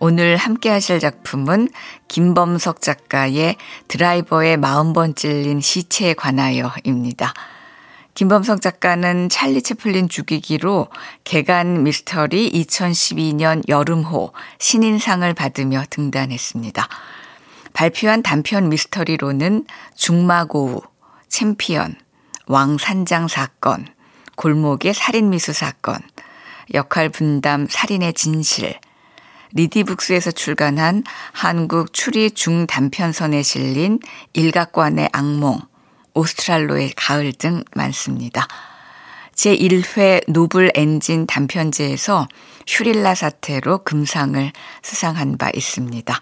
오늘 함께 하실 작품은 김범석 작가의 드라이버의 마음 번 찔린 시체에 관하여입니다. 김범석 작가는 찰리 채플린 죽이기로 개간 미스터리 2012년 여름호 신인상을 받으며 등단했습니다. 발표한 단편 미스터리로는 중마고우, 챔피언, 왕산장 사건, 골목의 살인미수 사건, 역할 분담 살인의 진실, 리디북스에서 출간한 한국 추리 중단편선에 실린 일각관의 악몽, 오스트랄로의 가을 등 많습니다. 제1회 노블 엔진 단편제에서 슈릴라 사태로 금상을 수상한 바 있습니다.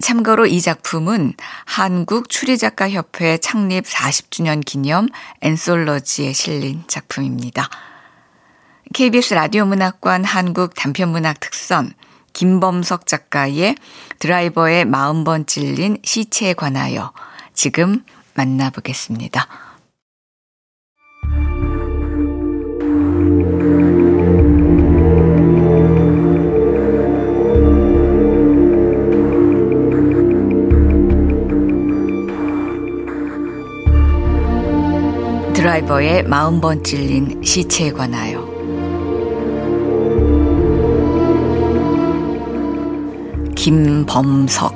참고로 이 작품은 한국 추리작가협회 창립 40주년 기념 앤솔러지에 실린 작품입니다. KBS 라디오 문학관 한국 단편문학 특선 김범석 작가의 드라이버의 마음 번 찔린 시체에 관하여 지금 만나보겠습니다. 드라이버의 마음 번 찔린 시체에 관하여 김범석.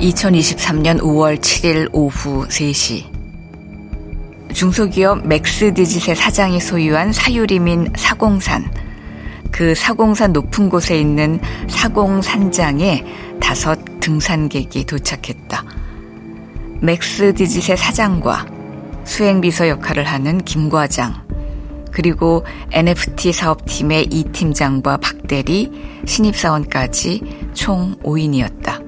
2023년 5월 7일 오후 3시. 중소기업 맥스디짓의 사장이 소유한 사유림인 사공산. 그 사공산 높은 곳에 있는 사공산장에 다섯 등산객이 도착했다. 맥스 디짓의 사장과 수행비서 역할을 하는 김 과장 그리고 NFT 사업팀의 이 팀장과 박 대리, 신입사원까지 총 5인이었다.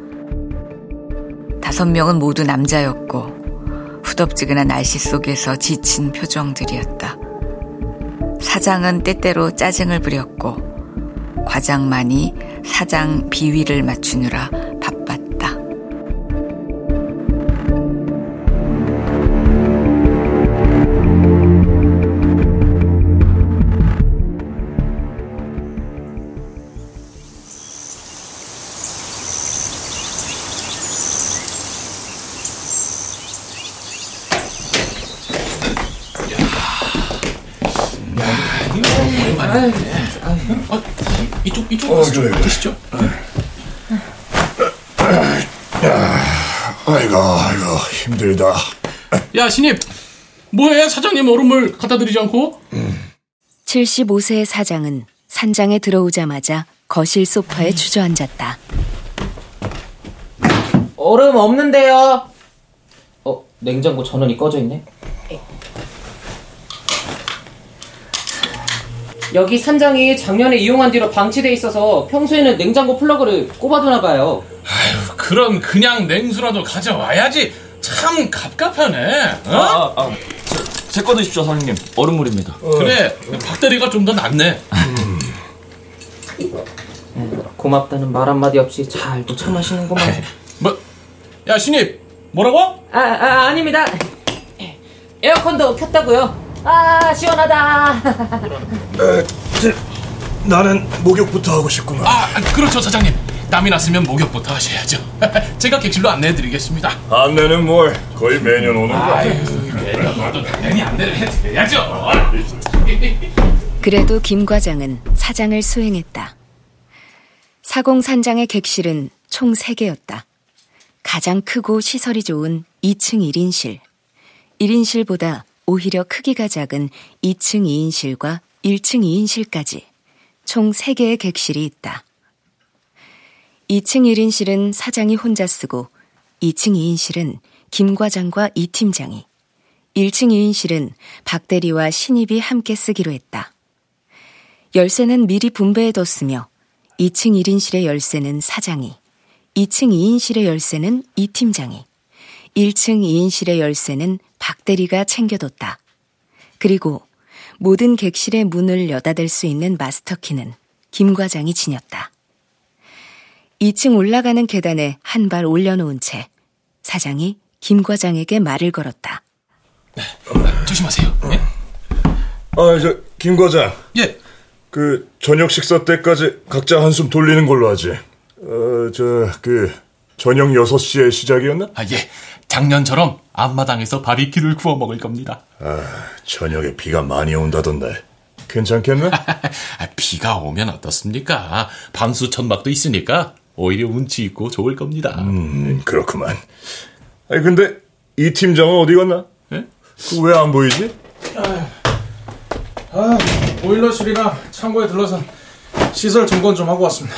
다섯 명은 모두 남자였고 후덥지근한 날씨 속에서 지친 표정들이었다. 사장은 때때로 짜증을 부렸고 과장만이 사장 비위를 맞추느라 야 신입 뭐해 사장님 얼음을 갖다 드리지 않고? 음. 75세의 사장은 산장에 들어오자마자 거실 소파에 주저앉았다. 얼음 없는데요. 어 냉장고 전원이 꺼져 있네. 여기 산장이 작년에 이용한 뒤로 방치돼 있어서 평소에는 냉장고 플러그를 꼽아두나 봐요. 아휴, 그럼 그냥 냉수라도 가져와야지. 참 갑갑하네. 어? 아, 아, 아. 제거 드십시오, 사장님. 얼음물입니다. 어. 그래, 박대리가 좀 더 낫네. 음. 고맙다는 말 한마디 없이 잘또 참으시는구만. 뭐, 야, 신입, 뭐라고? 아, 아, 아닙니다. 에어컨도 켰다고요. 아 시원하다. 에, 저, 나는 목욕부터 하고 싶구만. 아 그렇죠 사장님. 땀이 났으면 목욕부터 하셔야죠. 제가 객실로 안내해드리겠습니다. 안내는 뭘 거의 매년 오는 거. 아유 매년 와도 당연히 안내를 해드려야죠. 그래도 김 과장은 사장을 수행했다. 사공산장의 객실은 총 3개였다. 가장 크고 시설이 좋은 2층 1인실. 1인실보다 오히려 크기가 작은 2층 2인실과 1층 2인실까지 총 3개의 객실이 있다. 2층 1인실은 사장이 혼자 쓰고 2층 2인실은 김 과장과 이 팀장이 1층 2인실은 박 대리와 신입이 함께 쓰기로 했다. 열쇠는 미리 분배해뒀으며 2층 1인실의 열쇠는 사장이 2층 2인실의 열쇠는 이 팀장이, 1층 2인실의 열쇠는 박 대리가 챙겨뒀다. 그리고 모든 객실의 문을 여닫을 수 있는 마스터키는 김 과장이 지녔다. 2층 올라가는 계단에 한 발 올려놓은 채 사장이 김 과장에게 말을 걸었다. 조심하세요. 예? 아, 저, 김 과장. 예. 그, 저녁 식사 때까지 각자 한숨 돌리는 걸로 하지. 어, 저, 그, 저녁 6시에 시작이었나? 아, 예. 작년처럼 앞마당에서 바비큐를 구워 먹을 겁니다. 아, 저녁에 비가 많이 온다던데. 괜찮겠나? 아, 비가 오면 어떻습니까? 방수 천막도 있으니까 오히려 운치 있고 좋을 겁니다. 음, 그렇구만. 아니, 근데, 이 팀장은 어디 갔나? 예? 왜안 보이지? 아, 보일러실이나 창고에 들러서 시설 점검 좀 하고 왔습니다.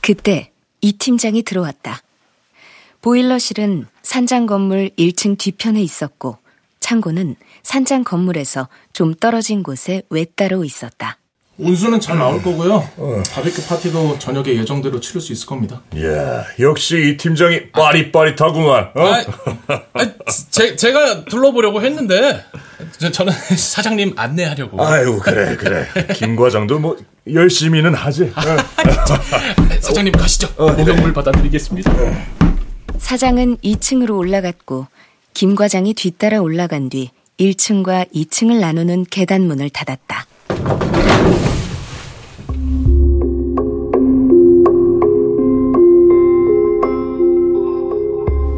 그때 이 팀장이 들어왔다. 보일러실은 산장 건물 1층 뒤편에 있었고 창고는 산장 건물에서 좀 떨어진 곳에 외따로 있었다. 운수는 잘 나올 거고요. 바비큐 파티도 저녁에 예정대로 치를 수 있을 겁니다. 이야, 역시 이 팀장이 빠릿빠릿하구만. 어? 아, 아, 제, 제가 둘러보려고 했는데 저, 저는 사장님 안내하려고. 아유, 그래, 그래. 김 과장도 뭐, 열심히는 하지. 어. 사장님 가시죠. 목욕물 받아드리겠습니다. 사장은 2층으로 올라갔고 김 과장이 뒤따라 올라간 뒤 1층과 2층을 나누는 계단문을 닫았다.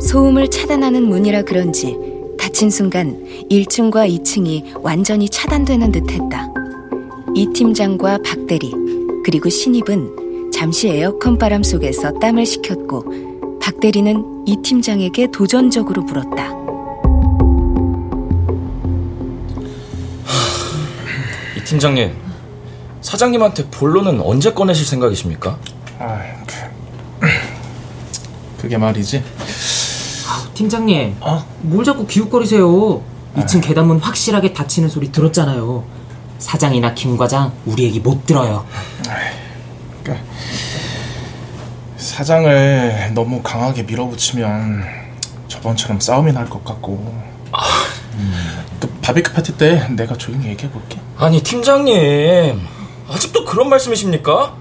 소음을 차단하는 문이라 그런지 닫힌 순간 1층과 2층이 완전히 차단되는 듯 했다. 이 팀장과 박 대리, 그리고 신입은 잠시 에어컨 바람 속에서 땀을 식혔고 박 대리는 이 팀장에게 도전적으로 물었다. 팀장님, 사장님한테 본론은 언제 꺼내실 생각이십니까? 아, 그, 그게 말이지. 팀장님, 어? 뭘 자꾸 기웃거리세요? 2층 계단문 확실하게 닫히는 소리 들었잖아요. 사장이나 김 과장 우리 얘기 못 들어요. 그러니까 사장을 너무 강하게 밀어붙이면 저번처럼 싸움이 날 것 같고. 또 바비큐 파티 때 내가 조용히 얘기해 볼게. 아니 팀장님, 아직도 그런 말씀이십니까?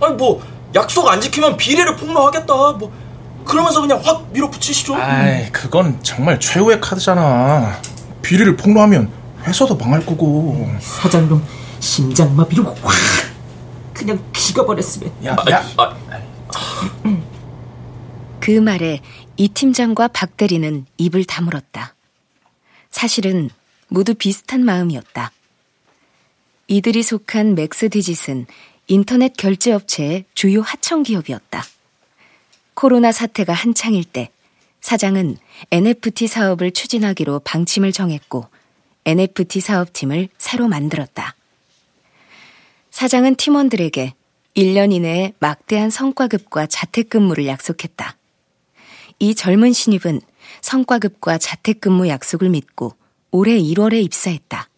아니 뭐 약속 안 지키면 비리를 폭로하겠다. 뭐 그러면서 그냥 확 밀어붙이시죠. 아이, 그건 정말 최후의 카드잖아. 비리를 폭로하면 회사도 망할 거고. 사장님 심장마비로 확 그냥 죽어버렸으면. 야, 야. 아, 그 말에 이 팀장과 박 대리는 입을 다물었다. 사실은 모두 비슷한 마음이었다. 이들이 속한 맥스 디짓은 인터넷 결제 업체의 주요 하청 기업이었다. 코로나 사태가 한창일 때 사장은 NFT 사업을 추진하기로 방침을 정했고 NFT 사업팀을 새로 만들었다. 사장은 팀원들에게 1년 이내에 막대한 성과급과 자택근무를 약속했다. 이 젊은 신입은 성과급과 자택근무 약속을 믿고 올해 1월에 입사했다.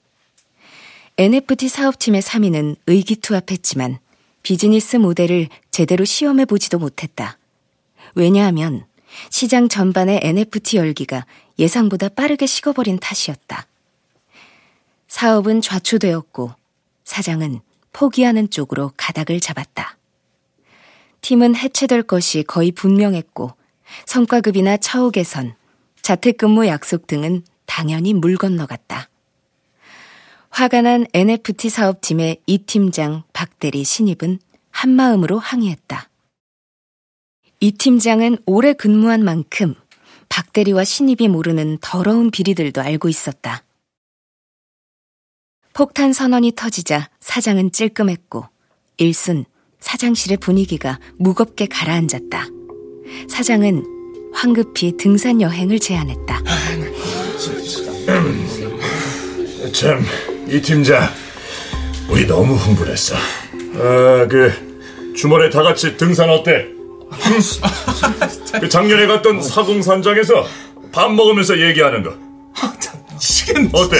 NFT 사업팀의 3위는 의기투합했지만 비즈니스 모델을 제대로 시험해보지도 못했다. 왜냐하면 시장 전반의 NFT 열기가 예상보다 빠르게 식어버린 탓이었다. 사업은 좌초되었고 사장은 포기하는 쪽으로 가닥을 잡았다. 팀은 해체될 것이 거의 분명했고 성과급이나 차후 개선, 자택근무 약속 등은 당연히 물 건너갔다. 화가 난 NFT 사업팀의 이 팀장 박대리 신입은 한마음으로 항의했다. 이 팀장은 오래 근무한 만큼 박대리와 신입이 모르는 더러운 비리들도 알고 있었다. 폭탄 선언이 터지자 사장은 찔끔했고 일순 사장실의 분위기가 무겁게 가라앉았다. 사장은 황급히 등산 여행을 제안했다. 참, 이 팀장, 우리 너무 흥분했어. 아, 그, 주말에 다 같이 등산 어때? 그 작년에 갔던 사공산장에서 밥 먹으면서 얘기하는 거. 미치겠네. 어때?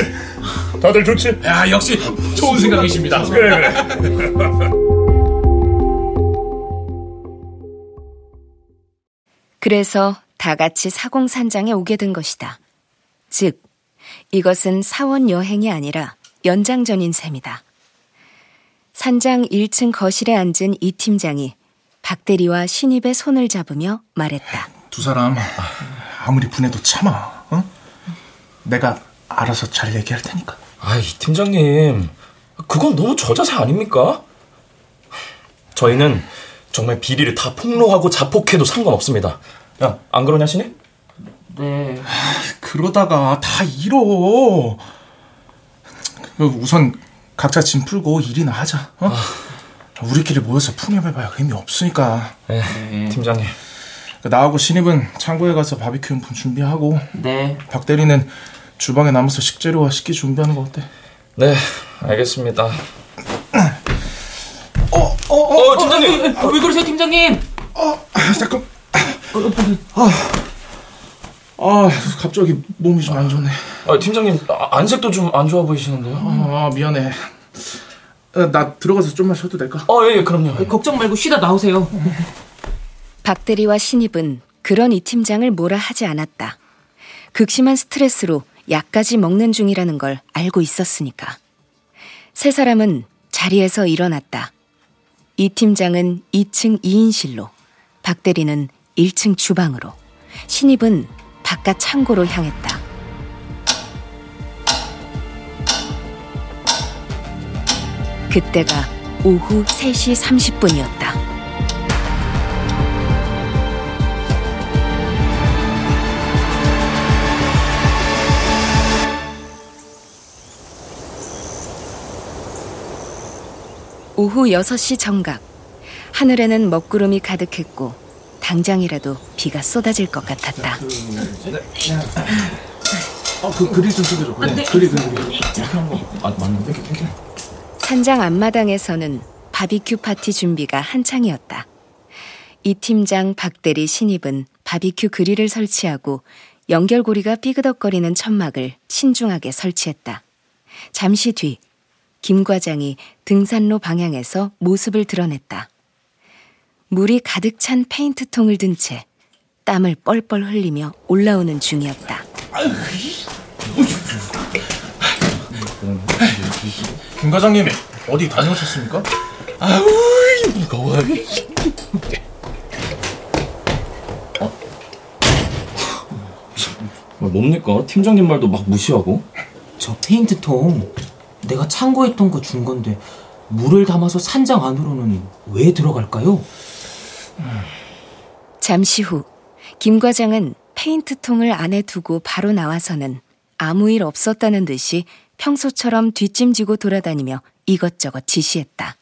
다들 좋지? 야, 역시 좋은 생각이십니다. 그래, 그래. 그래서 다 같이 사공산장에 오게 된 것이다. 즉, 이것은 사원 여행이 아니라 연장전인 셈이다. 산장 1층 거실에 앉은 이 팀장이 박 대리와 신입의 손을 잡으며 말했다. 두 사람 아무리 분해도 참아. 어? 내가 알아서 잘 얘기할 테니까. 아이, 팀장님. 그건 너무 저자세 아닙니까? 저희는 정말 비리를 다 폭로하고 자폭해도 상관없습니다. 야, 안 그러냐, 신입? 네. 그러다가 다 잃어. 우선 각자 짐 풀고 일이나 하자. 어? 우리끼리 모여서 풍염해봐야 의미 없으니까. 네, 팀장님. 나하고 신입은 창고에 가서 바비큐 용품 준비하고 네. 박 대리는 주방에 남아서 식재료와 식기 준비하는 거 어때? 네, 알겠습니다. 어, 어, 어, 어, 팀장님! 아, 왜 그러세요, 팀장님? 어, 아, 잠깐. 아, 아, 갑자기 몸이 좀 안 좋네. 아, 팀장님, 아, 안색도 좀 안 좋아 보이시는데요? 아, 미안해. 어, 나 들어가서 좀만 쉬어도 될까? 어, 예, 예, 그럼요. 걱정 말고 쉬다 나오세요. 박대리와 신입은 그런 이 팀장을 뭐라 하지 않았다. 극심한 스트레스로 약까지 먹는 중이라는 걸 알고 있었으니까. 세 사람은 자리에서 일어났다. 이 팀장은 2층 2인실로, 박대리는 1층 주방으로, 신입은 바깥 창고로 향했다. 그때가 오후 3시 30분이었다. 오후 6시 정각. 하늘에는 먹구름이 가득했고 당장이라도 비가 쏟아질 것 같았다. 어, 그 그릴 좀 찍어줘. 그래, 그릴, 그릴. 아, 맞는데? 산장 앞마당에서는 바비큐 파티 준비가 한창이었다. 이 팀장 박대리 신입은 바비큐 그릴을 설치하고 연결고리가 삐그덕거리는 천막을 신중하게 설치했다. 잠시 뒤, 김 과장이 등산로 방향에서 모습을 드러냈다. 물이 가득 찬 페인트통을 든 채 땀을 뻘뻘 흘리며 올라오는 중이었다. 김 과장님 어디 다녀오셨습니까? 아우, 무거워. 아, 뭡니까? 팀장님 말도 막 무시하고? 저 페인트통 내가 창고에 있던 거 준 건데 물을 담아서 산장 안으로는 왜 들어갈까요? 잠시 후, 김 과장은 페인트통을 안에 두고 바로 나와서는 아무 일 없었다는 듯이 평소처럼 뒷짐지고 돌아다니며 이것저것 지시했다.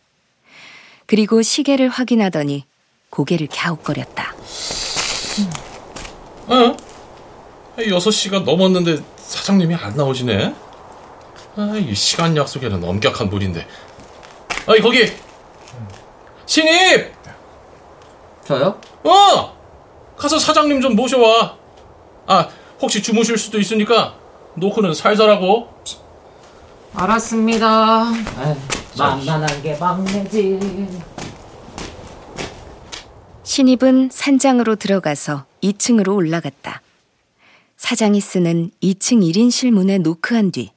그리고 시계를 확인하더니 고개를 갸웃거렸다. 어? 6시가 넘었는데 사장님이 안 나오시네? 아, 이 시간 약속에는 엄격한 분인데. 아이, 거기! 신입! 저요? 어! 가서 사장님 좀 모셔와. 아, 혹시 주무실 수도 있으니까 노크는 살살하고. 알았습니다. 만만한 게 막내지. 신입은 산장으로 들어가서 2층으로 올라갔다. 사장이 쓰는 2층 1인실 문에 노크한 뒤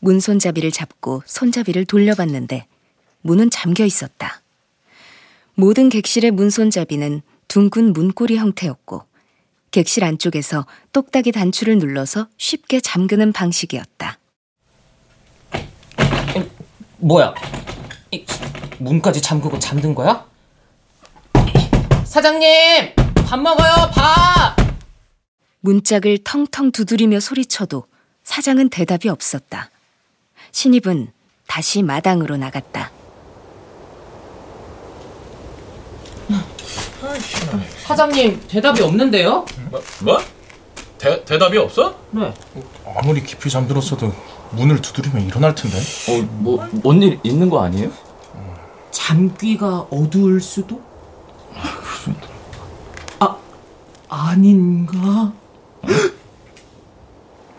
문손잡이를 잡고 손잡이를 돌려봤는데 문은 잠겨 있었다. 모든 객실의 문손잡이는 둥근 문고리 형태였고 객실 안쪽에서 똑딱이 단추를 눌러서 쉽게 잠그는 방식이었다. 뭐야? 이, 문까지 잠그고 잠든 거야? 사장님! 밥 먹어요, 밥! 문짝을 텅텅 두드리며 소리쳐도 사장은 대답이 없었다. 신입은 다시 마당으로 나갔다. 사장님, 대답이 없는데요? 뭐? 뭐? 대, 대답이 없어? 네. 아무리 깊이 잠들었어도 문을 두드리면 일어날 텐데. 어, 뭐, 뭔 일 있는 거 아니에요? 잠귀가 어두울 수도? 아, 아닌가?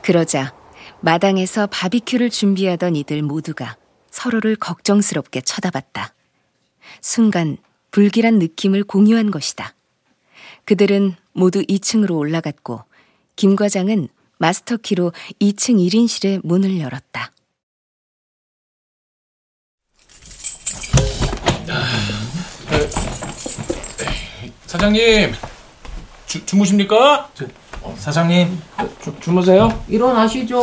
그러자 마당에서 바비큐를 준비하던 이들 모두가 서로를 걱정스럽게 쳐다봤다. 순간 불길한 느낌을 공유한 것이다. 그들은 모두 2층으로 올라갔고 김 과장은 마스터키로 2층 1인실의 문을 열었다. 사장님, 주, 주무십니까? 사장님 주, 주무세요? 일어나시죠.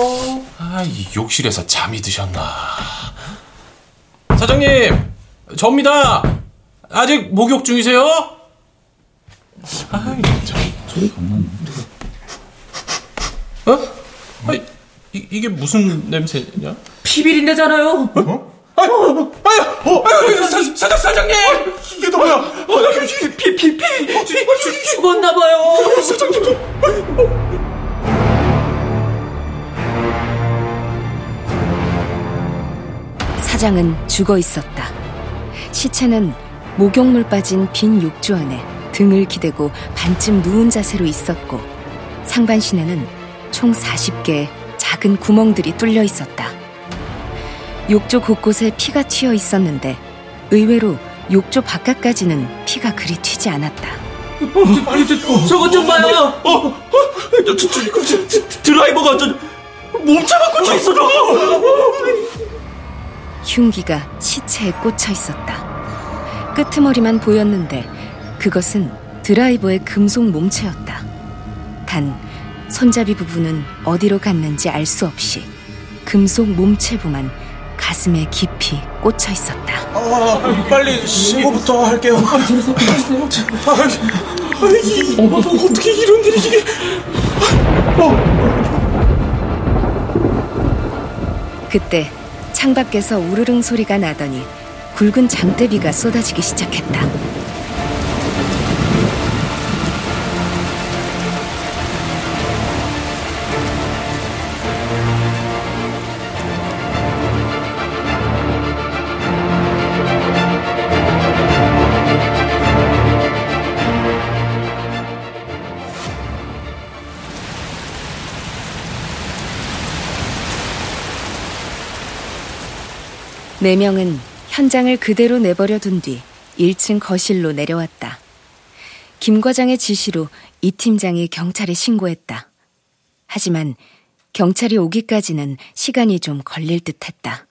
아, 이 욕실에서 잠이 드셨나. 사장님, 접니다. 아직 목욕 중이세요? 아이, 참. 소리가 안 나는데. 어? 아, 이, 이게 무슨 냄새냐? 피비린내잖아요. 아유, 아유, 어, 아유, 사, 사, 사 장님! 이게 또 뭐야? 피, 피, 피. 죽었나봐요. 사장은 죽어 있었다. 시체는 목욕물 빠진 빈 욕조 안에 등을 기대고 반쯤 누운 자세로 있었고 상반신에는 총 40개의 작은 구멍들이 뚫려 있었다. 욕조 곳곳에 피가 튀어 있었는데 의외로 욕조 바깥까지는 피가 그리 튀지 않았다. 저것 좀 봐요. 드라이버가 저 몸체만 꽂혀 있어 저거. 흉기가 시체에 꽂혀 있었다. 끄트머리만 보였는데 그것은 드라이버의 금속 몸체였다. 단 손잡이 부분은 어디로 갔는지 알 수 없이 금속 몸체부만 가슴에 깊이 꽂혀 있었다. 아, 빨리 신고부터 할게요 어떻게 이런 일이 이게? 그때 창밖에서 우르릉 소리가 나더니 굵은 장대비가 쏟아지기 시작했다. 네 명은 현장을 그대로 내버려 둔 뒤 1층 거실로 내려왔다. 김 과장의 지시로 이 팀장이 경찰에 신고했다. 하지만 경찰이 오기까지는 시간이 좀 걸릴 듯 했다.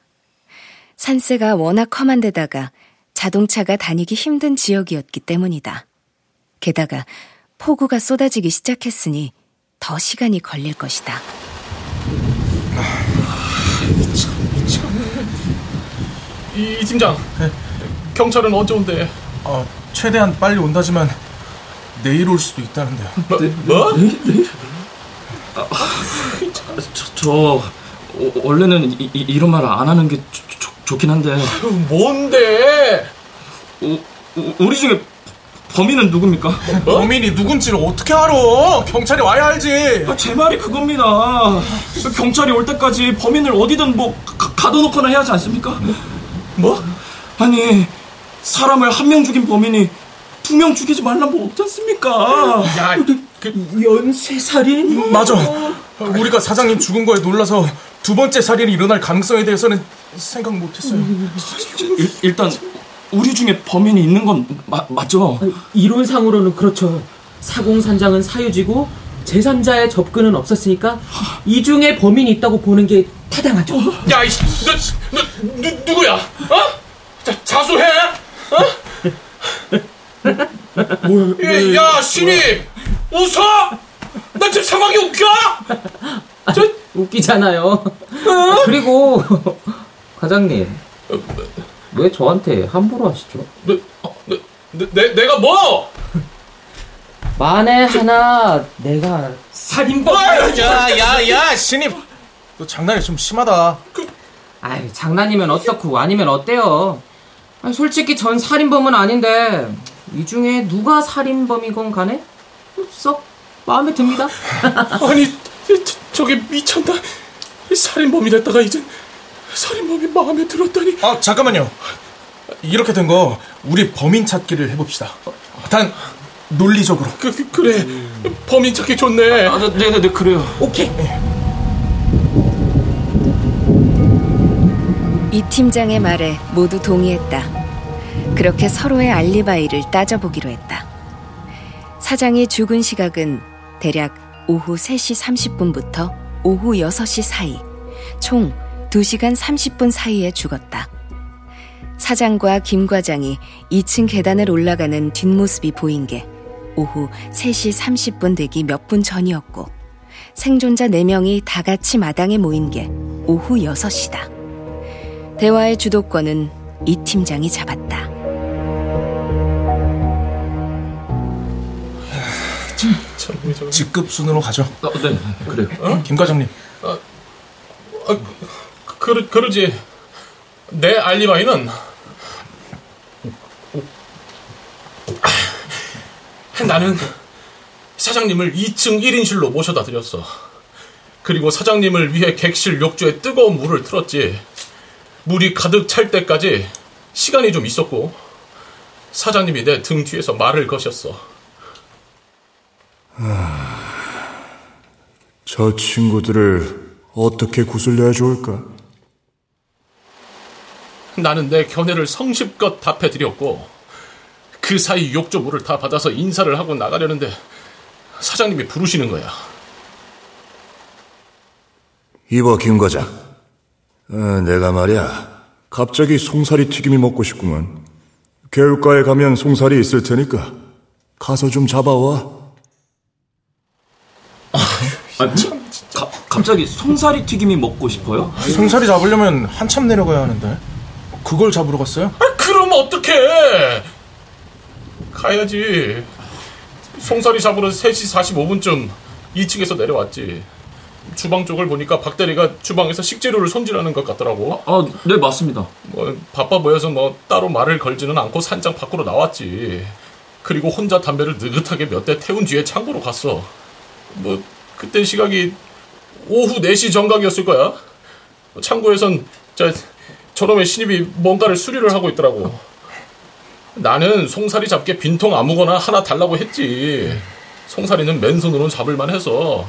산세가 워낙 험한 데다가 자동차가 다니기 힘든 지역이었기 때문이다. 게다가 폭우가 쏟아지기 시작했으니 더 시간이 걸릴 것이다. 이, 이 팀장, 경찰은 언제 온대? 어, 최대한 빨리 온다지만 내일 올 수도 있다는데요 뭐? 저, 저 어, 원래는 이, 이- 이런 말 안 하는 게 좋- 좋- 좋긴 한데 뭔데? 우, 우- 우리 중에 범인은 누굽니까? 범인이 누군지를 어떻게 알아 경찰이 와야 알지 아, 제 말이 그겁니다. 경찰이 올 때까지 범인을 어디든 뭐 가, 가둬놓거나 해야 하지 않습니까? 뭐? 아니 사람을 한 명 죽인 범인이 두 명 죽이지 말란 뭐 없지 않습니까? 야, 그, 연쇄살인? 맞아 우리가 사장님 죽은 거에 놀라서 두 번째 살인이 일어날 가능성에 대해서는 생각 못했어요 일, 일단 우리 중에 범인이 있는 건 마, 맞죠? 이론상으로는 그렇죠. 사공산장은 사유지고 제3자의 접근은 없었으니까 이 중에 범인이 있다고 보는 게 타당하죠. 야, 이, 너, 너, 누, 누구야? 어? 자, 자수해? 어? 야, 야, 신입! 웃어? 나 지금 상황이 웃겨? 저, 웃기잖아요. 그리고 과장님 왜 저한테 함부로 하시죠? 너, 어, 너, 너, 내, 내가 뭐? 만에 하나 내가 살인범 야, 야, 야, 신입. 너 장난이 좀 심하다. 아이 장난이면 어떻고 아니면 어때요? 아니, 솔직히 전 살인범은 아닌데 이 중에 누가 살인범이건 간에 썩 마음에 듭니다. 아니, 저, 저게 미쳤나? 살인범이 됐다가 이젠 살인범이 마음에 들었다니. 아, 잠깐만요. 이렇게 된 거 우리 범인 찾기를 해봅시다. 단 논리적으로. 그, 그, 그래. 범인 찾기 좋네. 아, 네, 네, 네, 그래요. 오케이. 이 팀장의 말에 모두 동의했다. 그렇게 서로의 알리바이를 따져보기로 했다. 사장이 죽은 시각은 대략 오후 3시 30분부터 오후 6시 사이, 총 2시간 30분 사이에 죽었다. 사장과 김 과장이 2층 계단을 올라가는 뒷모습이 보인 게 오후 3시 30분 되기 몇 분 전이었고, 생존자 4명이 다 같이 마당에 모인 게 오후 6시다. 대화의 주도권은 이 팀장이 잡았다. 직급 순으로 가죠. 어, 네, 그래요. 김 과장님. 그, 그러지. 내 알리바이는 나는 사장님을 2층 1인실로 모셔다 드렸어. 그리고 사장님을 위해 객실 욕조에 뜨거운 물을 틀었지. 물이 가득 찰 때까지 시간이 좀 있었고 사장님이 내 등 뒤에서 말을 거셨어. 저 친구들을 어떻게 구슬려야 좋을까? 나는 내 견해를 성실껏 답해드렸고 그 사이 욕조 물을 다 받아서 인사를 하고 나가려는데 사장님이 부르시는 거야. 이봐 김 과장. 어, 내가 말이야 갑자기 송사리 튀김이 먹고 싶구만. 개울가에 가면 송사리 있을 테니까 가서 좀 잡아와. 아, 참, 가, 갑자기 송사리 튀김이 먹고 싶어요? 송사리 잡으려면 한참 내려가야 하는데. 그걸 잡으러 갔어요? 아, 그럼 어떡해! 가야지. 송사리 잡으러 3시 45분쯤 2층에서 내려왔지. 주방 쪽을 보니까 박 대리가 주방에서 식재료를 손질하는 것 같더라고. 아, 네, 맞습니다. 뭐 바빠 보여서 뭐 따로 말을 걸지는 않고 산장 밖으로 나왔지. 그리고 혼자 담배를 느긋하게 몇 대 태운 뒤에 창고로 갔어. 뭐 그때 시각이 오후 4시 정각이었을 거야. 창고에선 저 저놈의 신입이 뭔가를 수리를 하고 있더라고. 나는 송사리 잡게 빈통 아무거나 하나 달라고 했지. 송사리는 맨손으로는 잡을만 해서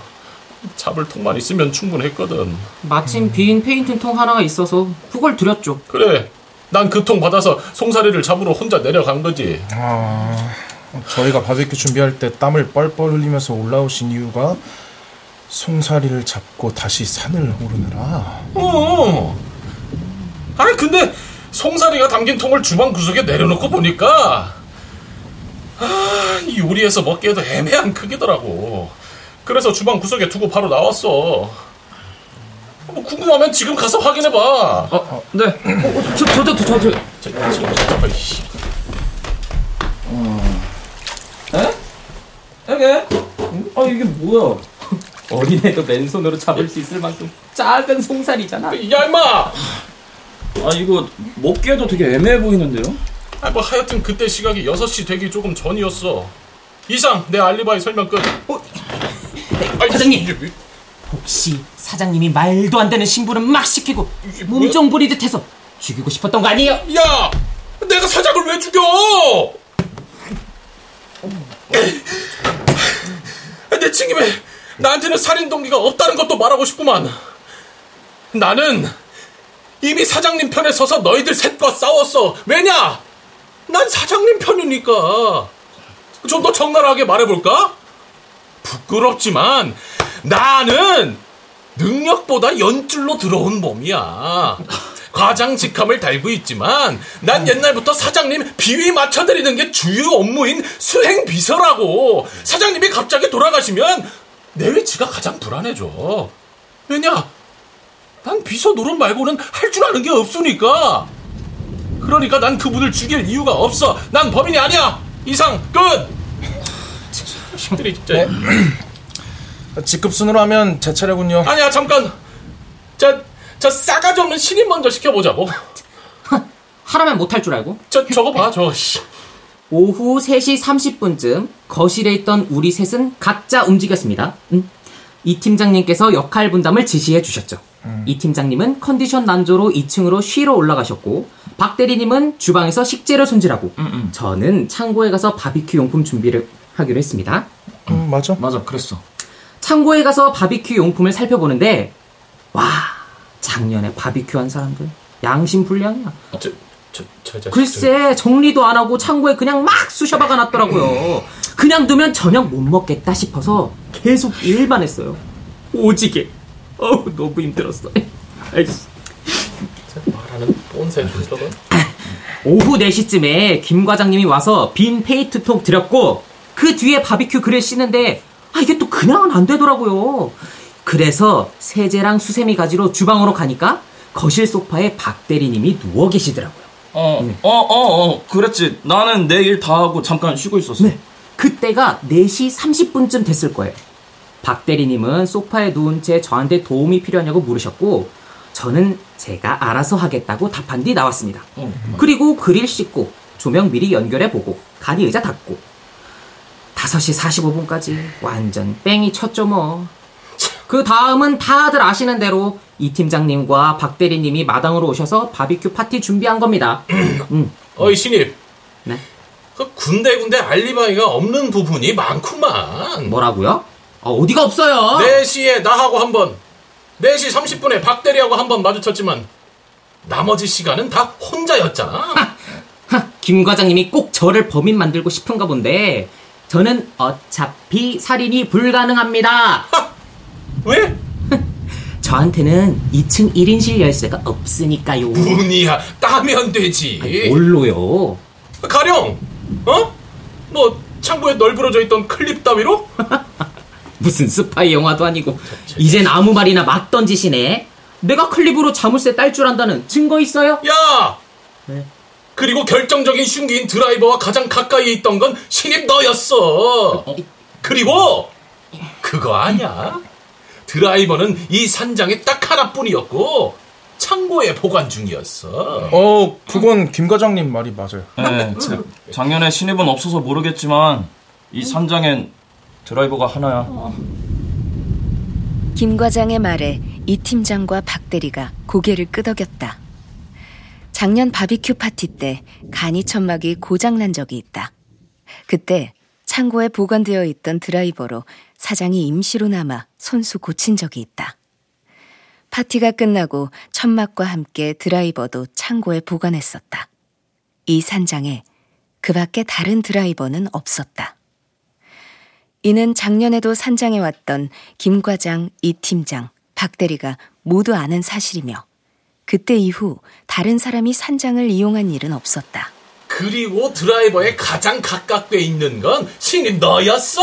잡을 통만 있으면 충분했거든. 마침 빈 페인팅 통 하나가 있어서 그걸 드렸죠. 그래. 난 그 통 받아서 송사리를 잡으러 혼자 내려간 거지. 아, 저희가 바베큐 준비할 때 땀을 뻘뻘 흘리면서 올라오신 이유가 송사리를 잡고 다시 산을 오르느라. 어. 아니 근데 송사리가 담긴 통을 주방 구석에 내려놓고 보니까 아, 이 요리해서 먹기에도 애매한 크기더라고. 그래서 주방 구석에 두고 바로 나왔어. 뭐 궁금하면 지금 가서 확인해봐. 어, 네. 어, 저, 저도, 저도. 저, 지금 잠깐만. 씨. 이게? 아 이게 뭐야? 어린애도 맨손으로 잡을 수 있을 만큼 작은 송사리잖아. 야 임마! 아, 이거 먹기에도 되게 애매해 보이는데요? 아, 뭐 하여튼 그때 시각이 6시 되기 조금 전이었어. 이상 내 알리바이 설명 끝. 아이, 과장님! 이게 왜- 혹시 사장님이 말도 안 되는 신부를 막 시키고 몸종 부리듯 해서 죽이고 싶었던 거 아니에요? 야! 내가 사장을 왜 죽여! 내 친김에 나한테는 살인 동기가 없다는 것도 말하고 싶구만. 나는 이미 사장님 편에 서서 너희들 셋과 싸웠어. 왜냐? 난 사장님 편이니까. 좀 더 적나라하게 말해볼까? 부끄럽지만 나는 능력보다 연줄로 들어온 몸이야. 과장 직함을 달고 있지만 난 옛날부터 사장님 비위 맞춰드리는 게 주요 업무인 수행 비서라고. 사장님이 갑자기 돌아가시면 내 위치가 가장 불안해져. 왜냐? 난 비서 노릇 말고는 할 줄 아는 게 없으니까. 그러니까 난 그분을 죽일 이유가 없어. 난 범인이 아니야. 이상 끝. 힘들이 진짜. 직급 순으로 하면 제 차례군요. 아니야 잠깐. 저, 저 싸가지 없는 신임 먼저 시켜보자고. 하라면 못할 줄 알고. 저 저거 봐 저. 씨. 오후 3시 30분쯤 거실에 있던 우리 셋은 각자 움직였습니다. 음. 이 팀장님께서 역할 분담을 지시해 주셨죠. 이 팀장님은 컨디션 난조로 2층으로 쉬러 올라가셨고 박 대리님은 주방에서 식재료 손질하고 저는 창고에 가서 바비큐 용품 준비를 하기로 했습니다. 음, 맞아. 맞아, 그랬어. 창고에 가서 바비큐 용품을 살펴보는데 와 작년에 바비큐 한 사람들 양심 불량이야. 저, 저, 저 자식. 글쎄 정리도 안 하고 창고에 그냥 막 쑤셔박아 놨더라고요. 그냥 두면 저녁 못 먹겠다 싶어서 계속 일만 했어요. 오지게. 어우, 너무 힘들었어. 아이씨. 말하는 뻔세 줄거든. 오후 4시쯤에 김 과장님이 와서 빈 페이트통 드렸고 그 뒤에 바비큐 그릴 씌는데 아 이게 또 그냥은 안 되더라고요. 그래서 세제랑 수세미 가지로 주방으로 가니까 거실 소파에 박 대리님이 누워 계시더라고요. 어, 어, 어, 어, 그랬지. 나는 내 일 다 하고 잠깐 쉬고 있었어. 네. 그때가 4시 30분쯤 됐을 거예요. 박 대리님은 소파에 누운 채 저한테 도움이 필요하냐고 물으셨고 저는 제가 알아서 하겠다고 답한 뒤 나왔습니다. 그리고 그릴 씻고 조명 미리 연결해 보고 간이 의자 닫고 5시 45분까지 완전 뺑이 쳤죠 뭐. 그 다음은 다들 아시는 대로 이 팀장님과 박 대리님이 마당으로 오셔서 바비큐 파티 준비한 겁니다. 음, 어이 신입. 네. 그 군데군데 알리바이가 없는 부분이 많구만. 뭐라고요? 어, 어디가 없어요? 4시에 나하고 한 번, 4시 30분에 박대리하고 한 번 마주쳤지만 나머지 시간은 다 혼자였잖아. 하, 김 과장님이 꼭 저를 범인 만들고 싶은가 본데 저는 어차피 살인이 불가능합니다. 왜? 저한테는 2층 1인실 열쇠가 없으니까요. 문이야 따면 되지. 뭘로요? 가령 어? 뭐 창고에 널브러져 있던 클립 따위로? 무슨 스파이 영화도 아니고 이젠 아무 말이나 막 던지시네. 내가 클립으로 자물쇠 딸 줄 안다는 증거 있어요? 야! 네. 그리고 결정적인 흉기인 드라이버와 가장 가까이에 있던 건 신입 너였어. 그리고 그거 아냐? 드라이버는 이 산장에 딱 하나뿐이었고 창고에 보관 중이었어. 어, 그건 김 과장님 말이 맞아요. 네, 자- 작년에 신입은 없어서 모르겠지만 이 산장엔 드라이버가 하나야. 김 과장의 말에 이 팀장과 박 대리가 고개를 끄덕였다. 작년 바비큐 파티 때 간이 천막이 고장난 적이 있다. 그때 창고에 보관되어 있던 드라이버로 사장이 임시로 남아 손수 고친 적이 있다. 파티가 끝나고 천막과 함께 드라이버도 창고에 보관했었다. 이 산장에 그 밖에 다른 드라이버는 없었다. 이는 작년에도 산장에 왔던 김 과장, 이 팀장, 박 대리가 모두 아는 사실이며 그때 이후 다른 사람이 산장을 이용한 일은 없었다. 그리고 드라이버에 가장 가깝게 있는 건 신입 너였어.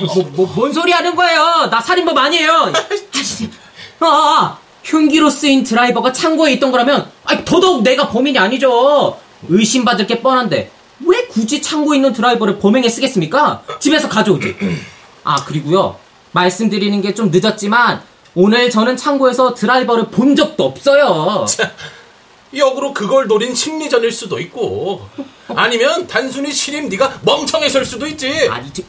뭐, 뭐, 뭔 소리 하는 거예요? 나 살인범 아니에요. 아, 흉기로 쓰인 드라이버가 창고에 있던 거라면 아니, 더더욱 내가 범인이 아니죠. 의심받을 게 뻔한데 왜 굳이 창고에 있는 드라이버를 범행에 쓰겠습니까? 집에서 가져오지. 아 그리고요 말씀드리는 게 좀 늦었지만 오늘 저는 창고에서 드라이버를 본 적도 없어요. 역으로 그걸 노린 심리전일 수도 있고 아니면 단순히 신입 네가 멍청해서일 수도 있지. 아니 저,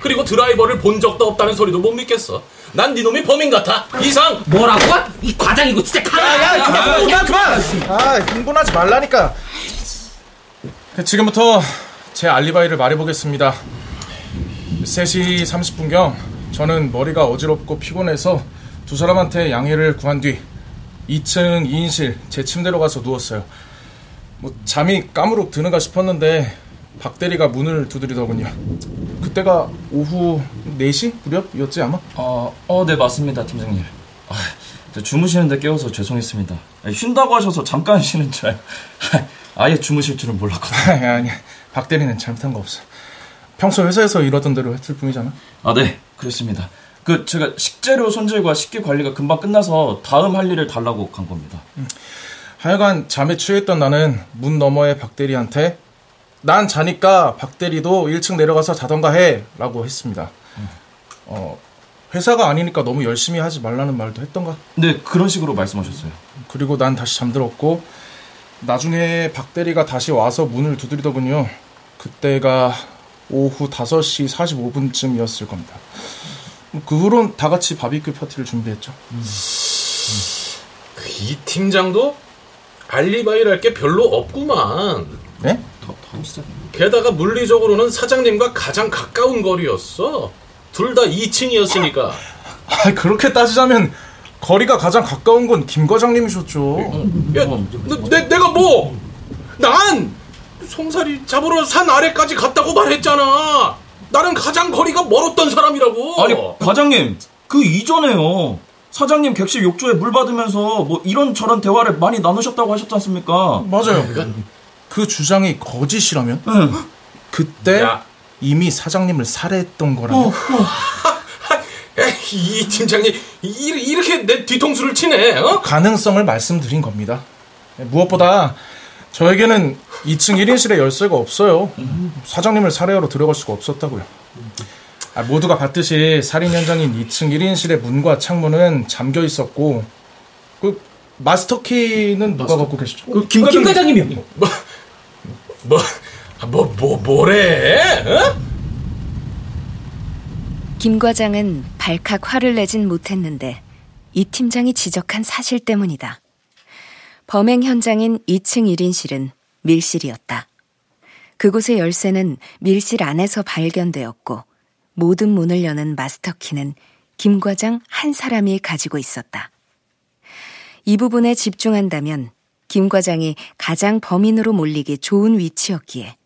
그리고 드라이버를 본 적도 없다는 소리도 못 믿겠어. 난 네 놈이 범인 같아. 이상. 뭐라고? 이 과장이고 진짜 가라. 그만, 그만, 그만! 아, 흥분하지 말라니까. 지금부터 제 알리바이를 말해보겠습니다. 3시 30분경 저는 머리가 어지럽고 피곤해서 두 사람한테 양해를 구한 뒤 2층 2인실 제 침대로 가서 누웠어요. 뭐 잠이 까무룩 드는가 싶었는데 박 대리가 문을 두드리더군요. 그때가 오후 4시 무렵이었지 아마? 어, 어, 네 맞습니다, 팀장님. 아, 저 주무시는데 깨워서 죄송했습니다. 쉰다고 하셔서 잠깐 쉬는 줄 아예 주무실 줄은 몰랐거든요. 아니 아니 박 대리는 잘못한 거 없어. 평소 회사에서 이러던 대로 했을 뿐이잖아. 아, 네, 그렇습니다. 그 제가 식재료 손질과 식기 관리가 금방 끝나서 다음 할 일을 달라고 간 겁니다. 하여간 잠에 취했던 나는 문 너머의 박 대리한테 난 자니까 박 대리도 1층 내려가서 자던가 해 라고 했습니다. 어, 회사가 아니니까 너무 열심히 하지 말라는 말도 했던가. 네, 그런 식으로 말씀하셨어요. 그리고 난 다시 잠들었고 나중에 박 대리가 다시 와서 문을 두드리더군요. 그때가 오후 5시 45분쯤이었을 겁니다. 그 후론 다 같이 바비큐 파티를 준비했죠. 이 팀장도 알리바이랄 게 별로 없구만. 네? 시작. 게다가 물리적으로는 사장님과 가장 가까운 거리였어. 둘 다 2층이었으니까. 아, 그렇게 따지자면 거리가 가장 가까운 건 김 과장님이셨죠. 야, 너, 내, 내가 뭐? 난 송사리 잡으러 산 아래까지 갔다고 말했잖아. 나는 가장 거리가 멀었던 사람이라고. 아니 과장님 그 이전에요. 사장님 객실 욕조에 물 받으면서 뭐 이런 저런 대화를 많이 나누셨다고 하셨지 않습니까? 맞아요. 그 주장이 거짓이라면 응. 그때 야. 이미 사장님을 살해했던 거라면 에이, 이 팀장이 이- 이렇게 내 뒤통수를 치네. 어? 가능성을 말씀드린 겁니다. 무엇보다 저에게는 2층 1인실에 열쇠가 없어요. 사장님을 살해하러 들어갈 수가 없었다고요. 아, 모두가 봤듯이 살인 현장인 2층 1인실의 문과 창문은 잠겨 있었고 그 마스터 키는 누가 갖고 계시죠? 그 김, 김 과장님이요. 뭐, 뭐, 뭐, 뭐래? 어? 김 과장은 발칵 화를 내진 못했는데 이 팀장이 지적한 사실 때문이다. 범행 현장인 2층 1인실은 밀실이었다. 그곳의 열쇠는 밀실 안에서 발견되었고 모든 문을 여는 마스터키는 김 과장 한 사람이 가지고 있었다. 이 부분에 집중한다면 김 과장이 가장 범인으로 몰리기 좋은 위치였기에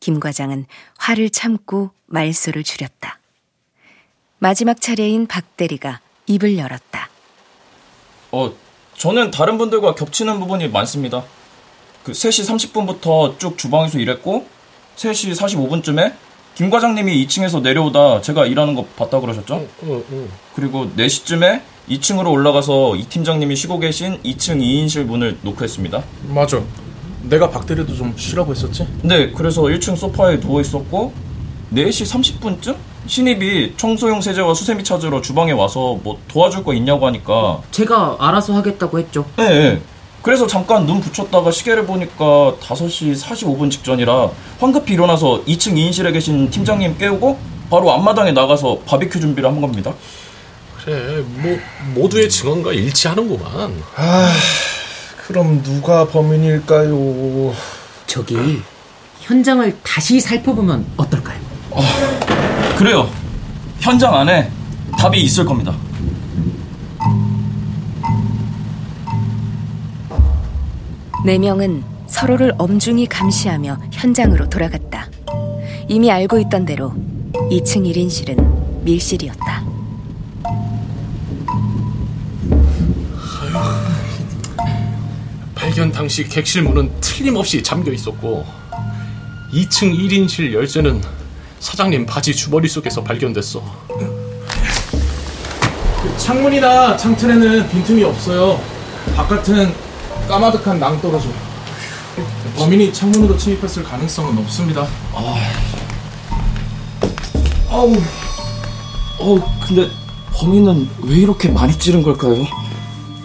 김 과장은 화를 참고 말소를 줄였다. 마지막 차례인 박 대리가 입을 열었다. 어, 저는 다른 분들과 겹치는 부분이 많습니다. 그 3시 30분부터 쭉 주방에서 일했고 3시 45분쯤에 김 과장님이 2층에서 내려오다 제가 일하는 거 봤다 그러셨죠? 그리고 4시쯤에 2층으로 올라가서 이 팀장님이 쉬고 계신 2층 2인실 문을 노크했습니다. 맞아. 내가 박대리도 좀 쉬라고 했었지? 네, 그래서 1층 소파에 누워 있었고 4시 30분쯤 신입이 청소용 세제와 수세미 찾으러 주방에 와서 뭐 도와줄 거 있냐고 하니까 제가 알아서 하겠다고 했죠. 네, 네. 그래서 잠깐 눈 붙였다가 시계를 보니까 5시 45분 직전이라 황급히 일어나서 2층 2인실에 계신 팀장님 깨우고 바로 앞마당에 나가서 바비큐 준비를 한 겁니다. 그래, 뭐, 모두의 증언과 일치하는구만. 그럼 누가 범인일까요? 저기 현장을 다시 살펴보면 어떨까요? 그래요. 현장 안에 답이 있을 겁니다. 네 명은 서로를 엄중히 감시하며 현장으로 돌아갔다. 이미 알고 있던 대로 2층 1인실은 밀실이었다. 발견 당시 객실 문은 틀림없이 잠겨 있었고 2층 1인실 열쇠는 사장님 바지 주머니 속에서 발견됐어. 창문이나 창틀에는 빈틈이 없어요. 바깥은 까마득한 낭떠러져. 범인이 창문으로 침입했을 가능성은 없습니다. 아우, 어, 근데 범인은 왜 이렇게 많이 찌른 걸까요?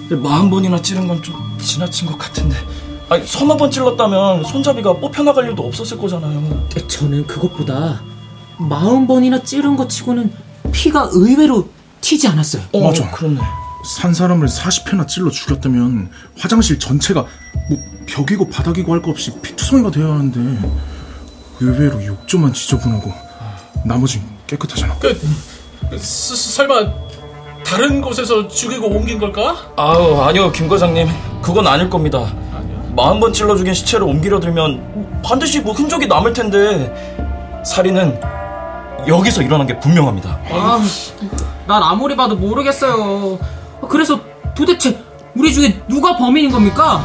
마흔 번이나 찌른 건 좀 지나친 것 같은데. 아니, 서너 번 찔렀다면 손잡이가 뽑혀나갈 일도 없었을 거잖아요. 저는 그것보다 마흔 번이나 찌른 것 치고는 피가 의외로 튀지 않았어요. 어, 맞아. 그렇네. 산 사람을 40회나 찔러 죽였다면 화장실 전체가 뭐 벽이고 바닥이고 할것 없이 피투성이가 되어야 하는데 의외로 욕조만 지저분하고 나머진 깨끗하잖아. 그, 스, 설마 다른 곳에서 죽이고 옮긴 걸까? 아우, 아니요, 김 과장님. 그건 아닐 겁니다. 마흔 번 찔러 죽인 시체를 옮기려 들면 반드시 뭐 흔적이 남을 텐데 살인은 여기서 일어난 게 분명합니다. 아, 난 아무리 봐도 모르겠어요. 그래서 도대체 우리 중에 누가 범인인 겁니까?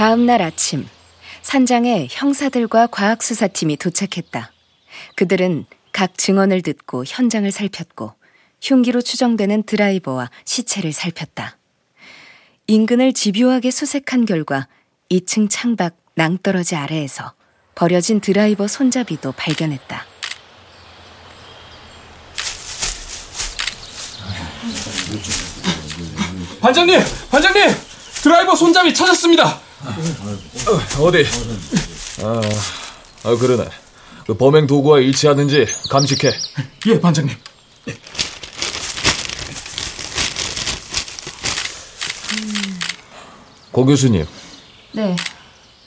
다음 날 아침, 산장에 형사들과 과학수사팀이 도착했다. 그들은 각 증언을 듣고 현장을 살폈고 흉기로 추정되는 드라이버와 시체를 살폈다. 인근을 집요하게 수색한 결과 2층 창밖 낭떠러지 아래에서 버려진 드라이버 손잡이도 발견했다. 반장님! 반장님! 드라이버 손잡이 찾았습니다! 어디? 아, 아 그러네. 그 범행 도구와 일치하는지 감식해. 예, 반장님. 고 교수님, 네.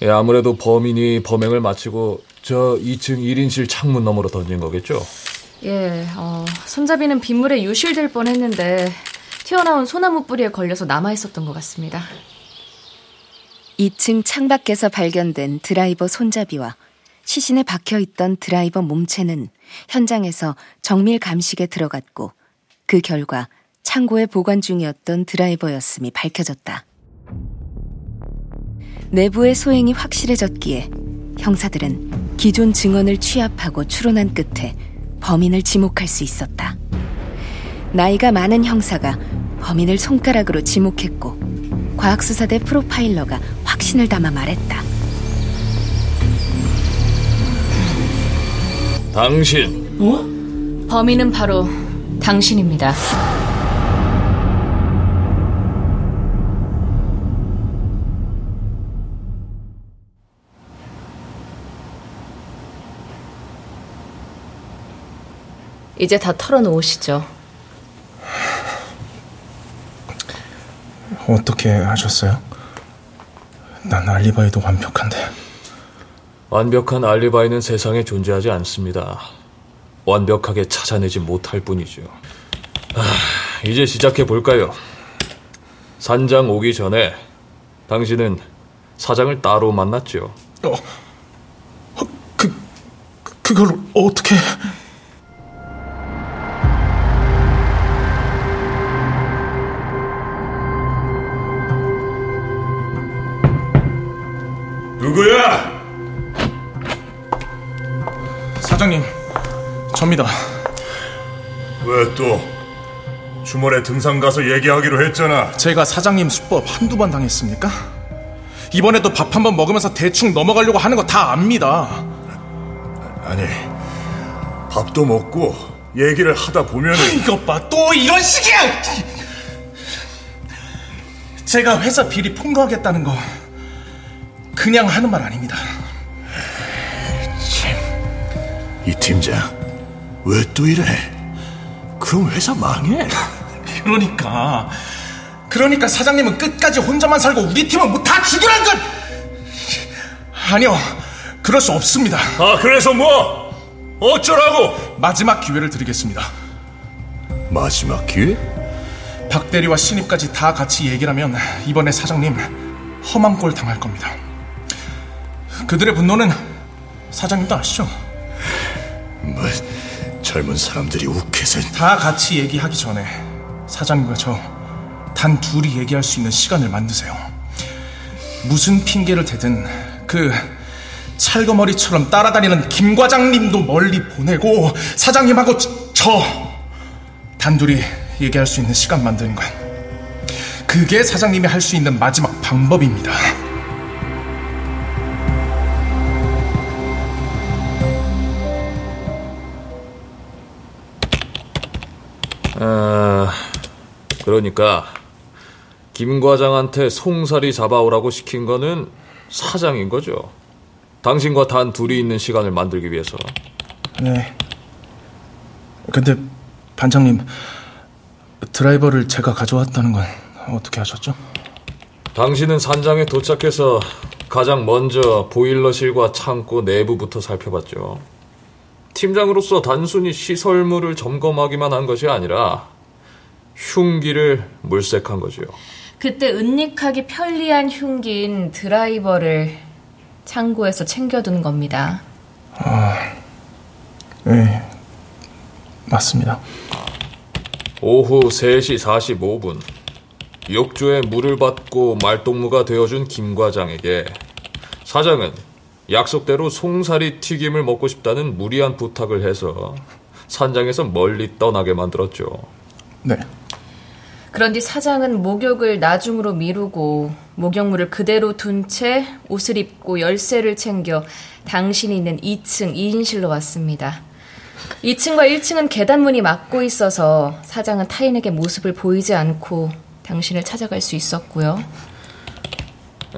예, 아무래도 범인이 범행을 마치고 저 2층 1인실 창문 너머로 던진 거겠죠? 예, 어, 손잡이는 빗물에 유실될 뻔했는데 튀어나온 소나무 뿌리에 걸려서 남아 있었던 것 같습니다. 2층 창밖에서 발견된 드라이버 손잡이와 시신에 박혀 있던 드라이버 몸체는 현장에서 정밀 감식에 들어갔고 그 결과 창고에 보관 중이었던 드라이버였음이 밝혀졌다. 내부의 소행이 확실해졌기에 형사들은 기존 증언을 취합하고 추론한 끝에 범인을 지목할 수 있었다. 나이가 많은 형사가 범인을 손가락으로 지목했고 과학수사대 프로파일러가 확신을 담아 말했다. 당신. 어? 범인은 바로 당신입니다. 이제 다 털어놓으시죠. 어떻게 하셨어요? 난 알리바이도 완벽한데. 완벽한 알리바이는 세상에 존재하지 않습니다. 완벽하게 찾아내지 못할 뿐이죠. 아, 이제 시작해 볼까요? 산장 오기 전에 당신은 사장을 따로 만났죠. 어, 그, 그걸 어떻게... 사장님, 접니다. 왜 또? 주말에 등산 가서 얘기하기로 했잖아. 제가 사장님 수법 한두 번 당했습니까? 이번에도 밥 한 번 먹으면서 대충 넘어가려고 하는 거 다 압니다. 아니, 밥도 먹고 얘기를 하다 보면 이것 봐, 또 이런 식이야! 제가 회사 비리 폭로하겠다는 거 그냥 하는 말 아닙니다. 이 팀장 왜 또 이래? 그럼 회사 망해. 그러니까 그러니까 사장님은 끝까지 혼자만 살고 우리 팀은 뭐 다 죽으란 건 아니요 그럴 수 없습니다. 아 그래서 뭐 어쩌라고? 마지막 기회를 드리겠습니다. 마지막 기회? 박 대리와 신입까지 다 같이 얘기를 하면 이번에 사장님 험한 꼴 당할 겁니다. 그들의 분노는 사장님도 아시죠? 뭐 젊은 사람들이 욱해서 다 같이 얘기하기 전에 사장님과 저 단 둘이 얘기할 수 있는 시간을 만드세요. 무슨 핑계를 대든 그 찰거머리처럼 따라다니는 김 과장님도 멀리 보내고 사장님하고 저, 저 단둘이 얘기할 수 있는 시간 만드는 건 그게 사장님이 할 수 있는 마지막 방법입니다. 그러니까 김 과장한테 송사리 잡아오라고 시킨 거는 사장인 거죠. 당신과 단 둘이 있는 시간을 만들기 위해서. 네. 근데 반장님 드라이버를 제가 가져왔다는 건 어떻게 하셨죠? 당신은 산장에 도착해서 가장 먼저 보일러실과 창고 내부부터 살펴봤죠. 팀장으로서 단순히 시설물을 점검하기만 한 것이 아니라 흉기를 물색한 거죠. 그때 은닉하기 편리한 흉기인 드라이버를 창고에서 챙겨둔 겁니다. 아, 네, 맞습니다. 오후 3시 45분 욕조에 물을 받고 말동무가 되어준 김 과장에게 사장은 약속대로 송사리 튀김을 먹고 싶다는 무리한 부탁을 해서 산장에서 멀리 떠나게 만들었죠. 네. 그런 뒤 사장은 목욕을 나중으로 미루고 목욕물을 그대로 둔 채 옷을 입고 열쇠를 챙겨 당신이 있는 2층 2인실로 왔습니다. 2층과 1층은 계단문이 막고 있어서 사장은 타인에게 모습을 보이지 않고 당신을 찾아갈 수 있었고요.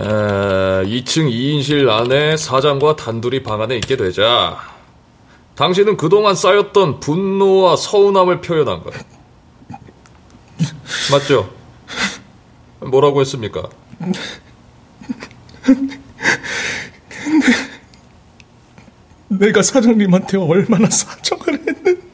에, 2층 2인실 안에 사장과 단둘이 방 안에 있게 되자 당신은 그동안 쌓였던 분노와 서운함을 표현한 거예요. 맞죠? 뭐라고 했습니까? 근데 내가 사장님한테 얼마나 사정을 했는데.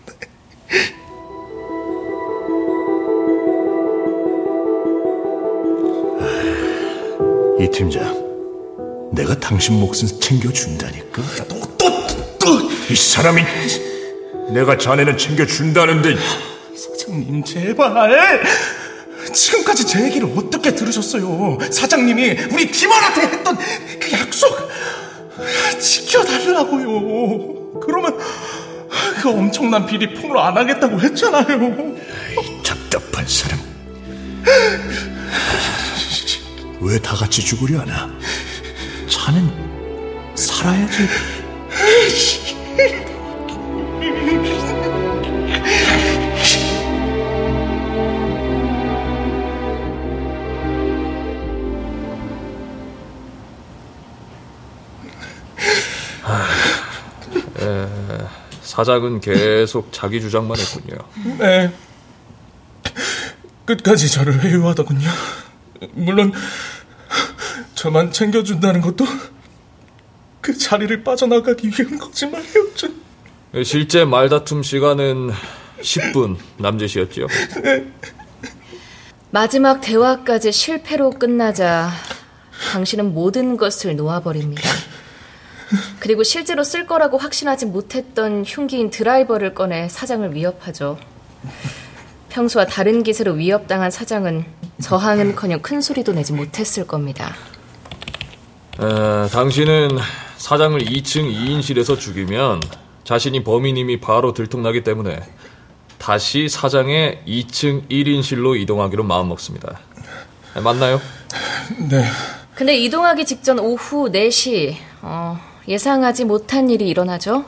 이 팀장, 내가 당신 몫은 챙겨준다니까. 또, 또, 또! 이 사람이 내가 자네는 챙겨준다는데 사장님, 제발! 지금까지 제 얘기를 어떻게 들으셨어요? 사장님이 우리 팀원한테 했던 그 약속 지켜달라고요. 그러면 그 엄청난 비리 폭로 안 하겠다고 했잖아요. 답답한 사람. 왜 다 같이 죽으려 하나? 자넨 살아야지. 사장은 계속 자기 주장만 했군요. 네. 끝까지 저를 회유하더군요. 물론 저만 챙겨준다는 것도 그 자리를 빠져나가기 위한 거짓말이었죠. 실제 말다툼 시간은 10분 남짓이었죠. 마지막 대화까지 실패로 끝나자 당신은 모든 것을 놓아버립니다. 그리고 실제로 쓸 거라고 확신하지 못했던 흉기인 드라이버를 꺼내 사장을 위협하죠. 평소와 다른 기세로 위협당한 사장은 저항은커녕 큰 소리도 내지 못했을 겁니다. 에, 당신은 사장을 2층 2인실에서 죽이면 자신이 범인임이 바로 들통나기 때문에 다시 사장의 2층 1인실로 이동하기로 마음먹습니다. 에, 맞나요? 네. 근데 이동하기 직전 오후 4시 어, 예상하지 못한 일이 일어나죠.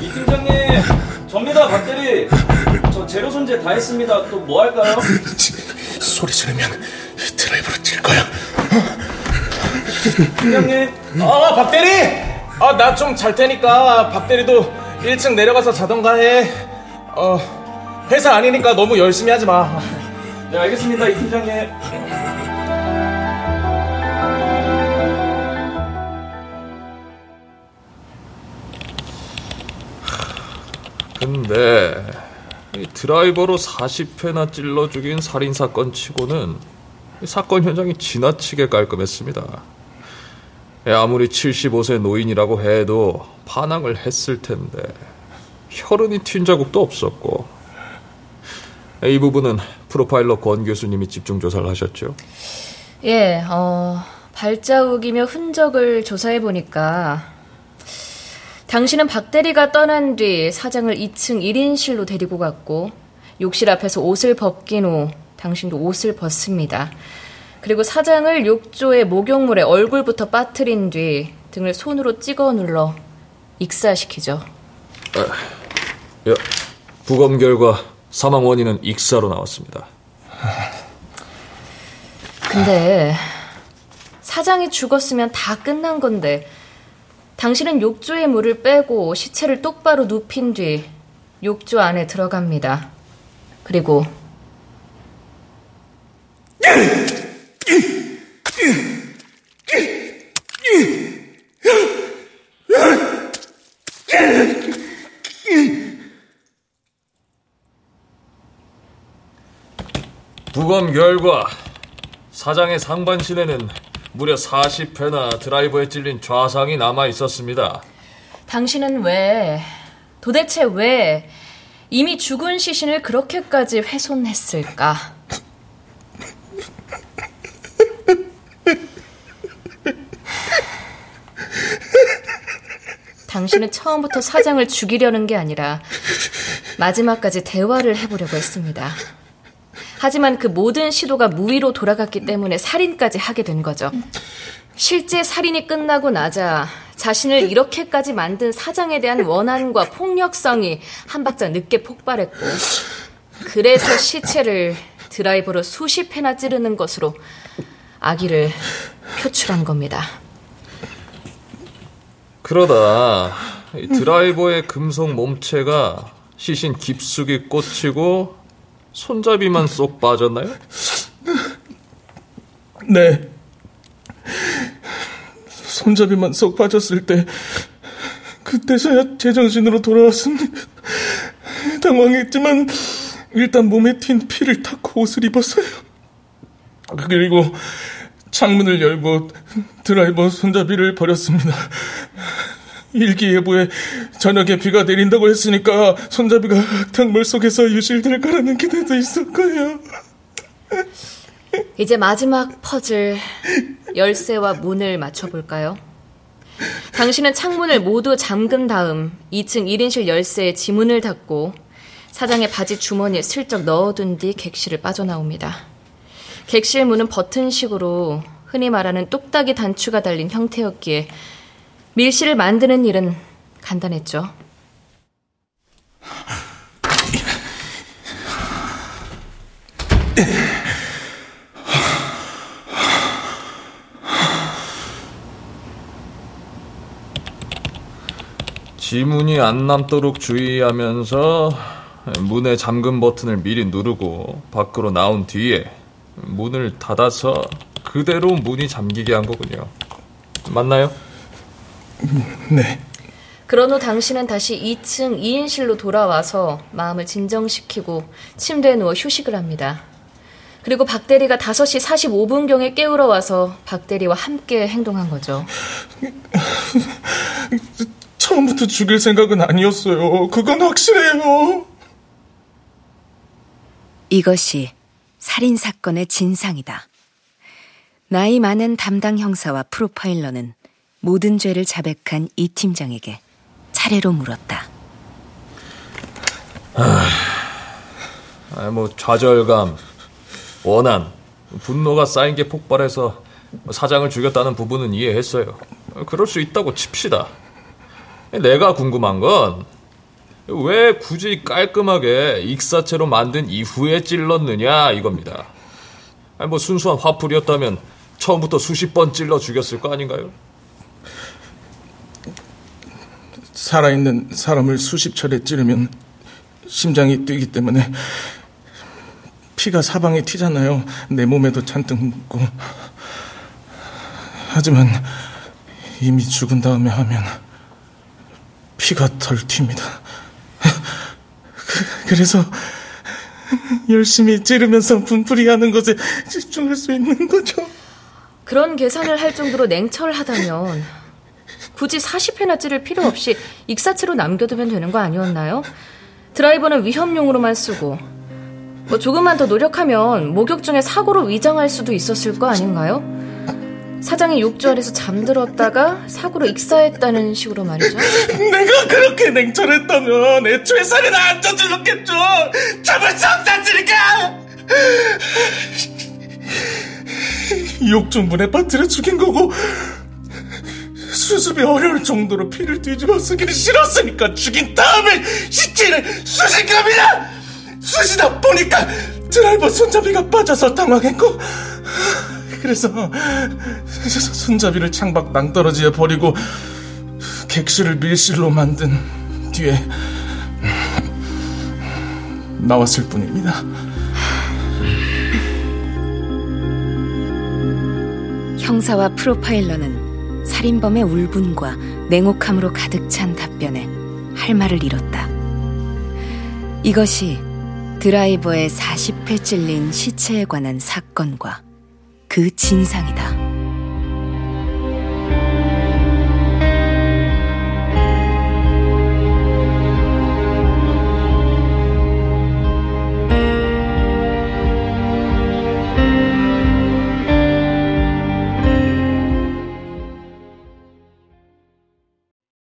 이 팀장님, 접니다, 박대리. 저 재료 손질 다 했습니다. 또 뭐 할까요? 소리 지르면 드라이버로 뛸 거야. 팀장님. 아, 박대리! 아, 나 좀 잘 테니까 박대리도 1층 내려가서 자던가 해. 어, 회사 아니니까 너무 열심히 하지 마. 네, 알겠습니다, 이 팀장님. 근데 이 드라이버로 40회나 찔러 죽인 살인 사건 치고는 이 사건 현장이 지나치게 깔끔했습니다. 예, 아무리 75세 노인이라고 해도 반항을 했을 텐데 혈흔이 튄 자국도 없었고 이 부분은 프로파일러 권 교수님이 집중 조사를 하셨죠. 예, 어, 발자국이며 흔적을 조사해 보니까 당신은 박 대리가 떠난 뒤 사장을 2층 1인실로 데리고 갔고 욕실 앞에서 옷을 벗긴 후 당신도 옷을 벗습니다. 그리고 사장을 욕조의 목욕물에 얼굴부터 빠뜨린 뒤 등을 손으로 찍어 눌러 익사시키죠. 예, 부검 결과 사망 원인은 익사로 나왔습니다. 근데 사장이 죽었으면 다 끝난 건데 당신은 욕조의 물을 빼고 시체를 똑바로 눕힌 뒤 욕조 안에 들어갑니다. 그리고 부검 결과 사장의 상반신에는 무려 40회나 드라이버에 찔린 좌상이 남아 있었습니다. 당신은 왜 도대체 왜 이미 죽은 시신을 그렇게까지 훼손했을까? 당신은 처음부터 사장을 죽이려는 게 아니라 마지막까지 대화를 해보려고 했습니다. 하지만 그 모든 시도가 무위로 돌아갔기 때문에 살인까지 하게 된 거죠. 실제 살인이 끝나고 나자 자신을 이렇게까지 만든 사장에 대한 원한과 폭력성이 한 박자 늦게 폭발했고 그래서 시체를 드라이버로 수십 회나 찌르는 것으로 아기를 표출한 겁니다. 그러다 이 드라이버의 금속 몸체가 시신 깊숙이 꽂히고 손잡이만 쏙 빠졌나요? 네. 손잡이만 쏙 빠졌을 때 그때서야 제정신으로 돌아왔습니다. 당황했지만 일단 몸에 튄 피를 닦고 옷을 입었어요. 그리고 창문을 열고 드라이버 손잡이를 버렸습니다. 일기예보에 저녁에 비가 내린다고 했으니까 손잡이가 흙탕물 속에서 유실될 거라는 기대도 있을 거예요. 이제 마지막 퍼즐 열쇠와 문을 맞춰볼까요? 당신은 창문을 모두 잠근 다음 2층 1인실 열쇠에 지문을 닫고 사장의 바지 주머니에 슬쩍 넣어둔 뒤 객실을 빠져나옵니다. 객실 문은 버튼식으로 흔히 말하는 똑딱이 단추가 달린 형태였기에 밀실을 만드는 일은 간단했죠. 지문이 안 남도록 주의하면서 문의 잠금 버튼을 미리 누르고 밖으로 나온 뒤에 문을 닫아서 그대로 문이 잠기게 한 거군요. 맞나요? 네. 그런 후 당신은 다시 2층 2인실로 돌아와서 마음을 진정시키고 침대에 누워 휴식을 합니다. 그리고 박 대리가 5시 45분경에 깨우러 와서 박 대리와 함께 행동한 거죠. 처음부터 죽일 생각은 아니었어요. 그건 확실해요. 이것이 살인 사건의 진상이다. 나이 많은 담당 형사와 프로파일러는 모든 죄를 자백한 이 팀장에게 차례로 물었다. 아, 뭐 좌절감, 원한, 분노가 쌓인 게 폭발해서 사장을 죽였다는 부분은 이해했어요. 그럴 수 있다고 칩시다. 내가 궁금한 건 왜 굳이 깔끔하게 익사체로 만든 이후에 찔렀느냐 이겁니다. 아니 뭐 순수한 화풀이였다면 처음부터 수십 번 찔러 죽였을 거 아닌가요? 살아있는 사람을 수십 차례 찌르면 심장이 뛰기 때문에 피가 사방에 튀잖아요. 내 몸에도 잔뜩 묻고. 하지만 이미 죽은 다음에 하면 피가 덜 튑니다. 그래서 열심히 찌르면서 분풀이 하는 것에 집중할 수 있는 거죠. 그런 계산을 할 정도로 냉철하다면 굳이 40회나 찌를 필요 없이 익사체로 남겨두면 되는 거 아니었나요? 드라이버는 위험용으로만 쓰고 뭐 조금만 더 노력하면 목욕 중에 사고로 위장할 수도 있었을 거 아닌가요? 사장이 욕조 아래서 잠들었다가 사고로 익사했다는 식으로 말이죠. 내가 그렇게 냉철했다면 애초에 살인 안 저질렀겠죠. 잡을 수 없었으니까. 욕조 문에 빠뜨려 죽인 거고 수습이 어려울 정도로 피를 뒤집어 쓰기는 싫었으니까 죽인 다음에 시체를 쑤신 겁니다. 쑤시다 보니까 드라이버 손잡이가 빠져서 당황했고 그래서 손잡이를 창밖 낭떠러지에 버리고 객실을 밀실로 만든 뒤에 나왔을 뿐입니다. 형사와 프로파일러는 살인범의 울분과 냉혹함으로 가득 찬 답변에 할 말을 잃었다. 이것이 드라이버의 40회 찔린 시체에 관한 사건과 그 진상이다.